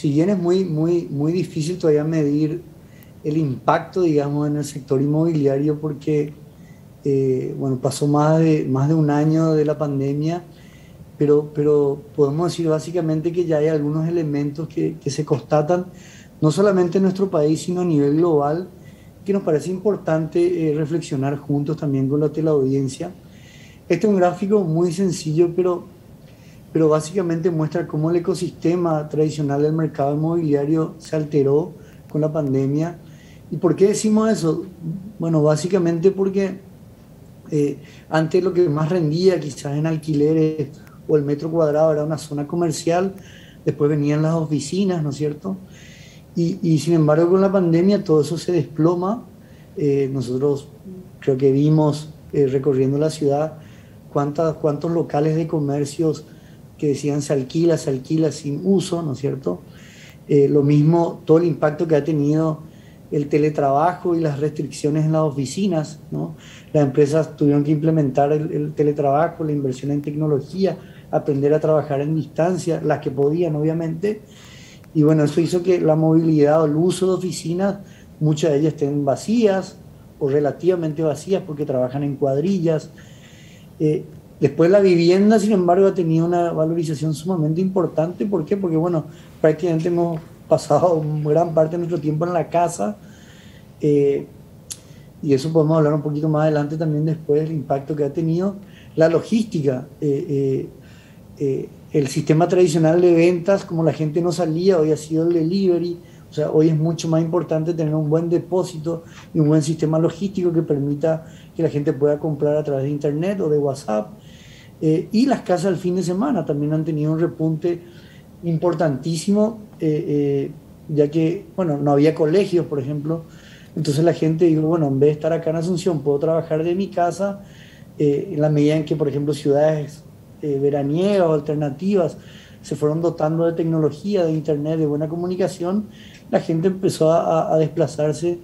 si bien es muy, muy, muy difícil todavía medir el impacto, digamos, en el sector inmobiliario porque, eh, bueno, pasó más de, más de un año de la pandemia, pero, pero podemos decir básicamente que ya hay algunos elementos que, que se constatan, no solamente en nuestro país, sino a nivel global, que nos parece importante eh, reflexionar juntos también con la teleaudiencia. Este es un gráfico muy sencillo, pero, pero básicamente muestra cómo el ecosistema tradicional del mercado inmobiliario se alteró con la pandemia ¿Y por qué decimos eso? Bueno, básicamente porque eh, antes lo que más rendía quizás en alquileres o el metro cuadrado era una zona comercial, después venían las oficinas, ¿no es cierto? Y, sin embargo con la pandemia todo eso se desploma. Eh, nosotros creo que vimos eh, recorriendo la ciudad cuántas, cuántos locales de comercios que decían se alquila, se alquila sin uso, ¿no es cierto? lo mismo, todo el impacto que ha tenido el teletrabajo y las restricciones en las oficinas. ¿no? Las empresas tuvieron que implementar el, teletrabajo, la inversión en tecnología, aprender a trabajar en distancia, las que podían, obviamente. Y bueno, eso hizo que la movilidad o el uso de oficinas, muchas de ellas estén vacías o relativamente vacías porque trabajan en cuadrillas. Eh, después la vivienda, sin embargo, ha tenido una valorización sumamente importante. ¿Por qué? Porque, bueno, prácticamente hemos pasado gran parte de nuestro tiempo en la casa. Eh, y eso podemos hablar un poquito más adelante también después del impacto que ha tenido la logística. Eh, eh, el sistema tradicional de ventas, como la gente no salía, hoy ha sido el delivery. O sea, hoy es mucho más importante tener un buen depósito y un buen sistema logístico que permita que la gente pueda comprar a través de internet o de WhatsApp. Y las casas al fin de semana también han tenido un repunte importantísimo, eh, eh, ya que, bueno, no había colegios, por ejemplo. Entonces la gente dijo, bueno, en vez de estar acá en Asunción, puedo trabajar de mi casa, eh, en la medida en que, por ejemplo, ciudades veraniegas o alternativas se fueron dotando de tecnología, de internet, de buena comunicación, la gente empezó a, desplazarse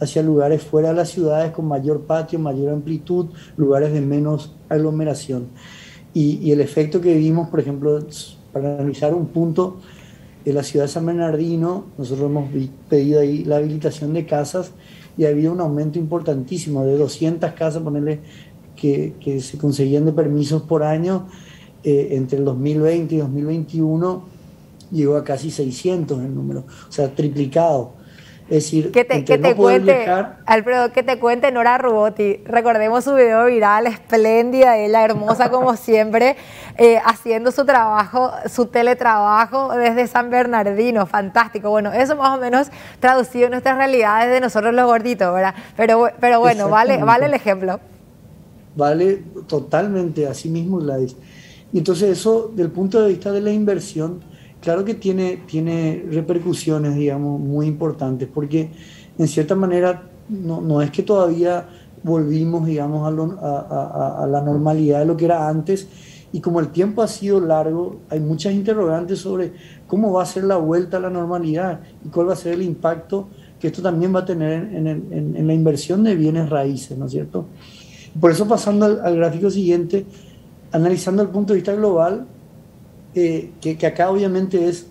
hacia lugares fuera de las ciudades con mayor patio, mayor amplitud, lugares de menos aglomeración. Y, el efecto que vimos, por ejemplo, para analizar un punto en la ciudad de San Bernardino, nosotros hemos pedido ahí la habilitación de casas y ha habido un aumento importantísimo de 200 casas, ponerle que, que se conseguían de permisos por año eh, entre el 2020 y 2021 llegó a casi 600 el número, o sea, triplicado. Es decir, que te, que te cuente, Alfredo, que te cuente Nora Rubotti. Recordemos su video viral, espléndida, ella hermosa como siempre, eh, haciendo su trabajo, su teletrabajo desde San Bernardino. Fantástico. Bueno, eso más o menos traducido en nuestras realidades de nosotros los gorditos, ¿verdad? Pero, pero bueno, vale, vale el ejemplo. Vale totalmente, así mismo, Gladys. Y entonces eso, del punto de vista de la inversión, claro que tiene, tiene repercusiones, digamos, muy importantes, porque en cierta manera no, no es que todavía volvimos, digamos, a, a, la normalidad de lo que era antes, y como el tiempo ha sido largo, hay muchas interrogantes sobre cómo va a ser la vuelta a la normalidad y cuál va a ser el impacto que esto también va a tener en, en, en la inversión de bienes raíces, ¿no es cierto? Por eso pasando al, al gráfico siguiente, analizando el punto de vista global, eh, que, acá obviamente es,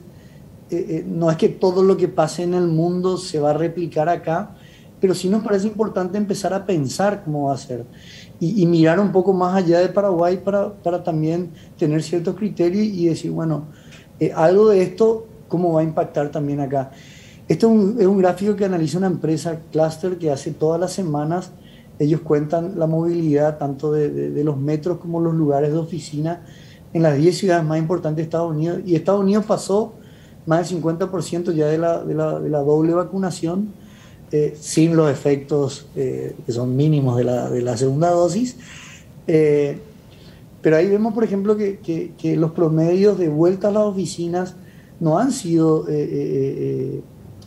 eh, eh, no es que todo lo que pase en el mundo se va a replicar acá, pero sí nos parece importante empezar a pensar cómo va a ser y, mirar un poco más allá de Paraguay para, para también tener ciertos criterios y decir, bueno, algo de esto, ¿cómo va a impactar también acá? Esto es un, es un gráfico que analiza una empresa, Cluster, que hace todas las semanas, ellos cuentan la movilidad tanto de, de, de los metros como los lugares de oficina en las 10 ciudades más importantes de Estados Unidos y Estados Unidos pasó más del 50% ya de la, de, la, doble vacunación eh, sin los efectos eh, que son mínimos de la, de la segunda dosis. Eh, pero ahí vemos, por ejemplo, que, que, los promedios de vuelta a las oficinas no han sido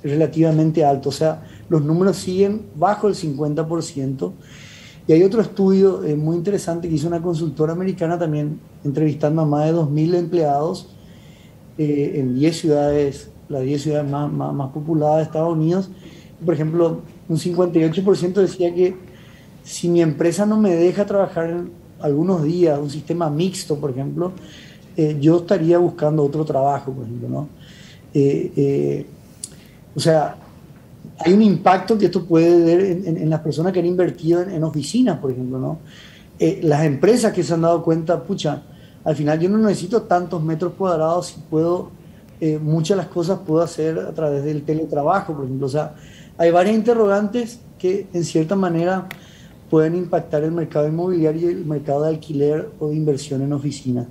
relativamente altos, o sea, los números siguen bajo el 50%. Y hay otro estudio eh, muy interesante que hizo una consultora americana también entrevistando a más de 2.000 empleados eh, en 10 ciudades, las 10 ciudades más, más, populadas de Estados Unidos. Por ejemplo, un 58% decía que si mi empresa no me deja trabajar algunos días, un sistema mixto, por ejemplo, eh, yo estaría buscando otro trabajo, por ejemplo, ¿no? o sea, hay un impacto que esto puede ver en, las personas que han invertido en, oficinas, por ejemplo, ¿no? las empresas que se han dado cuenta, pucha, al final yo no necesito tantos metros cuadrados si puedo, muchas de las cosas puedo hacer a través del teletrabajo, por ejemplo. O sea, hay varias interrogantes que en cierta manera pueden impactar el mercado inmobiliario y el mercado de alquiler o de inversión en oficinas.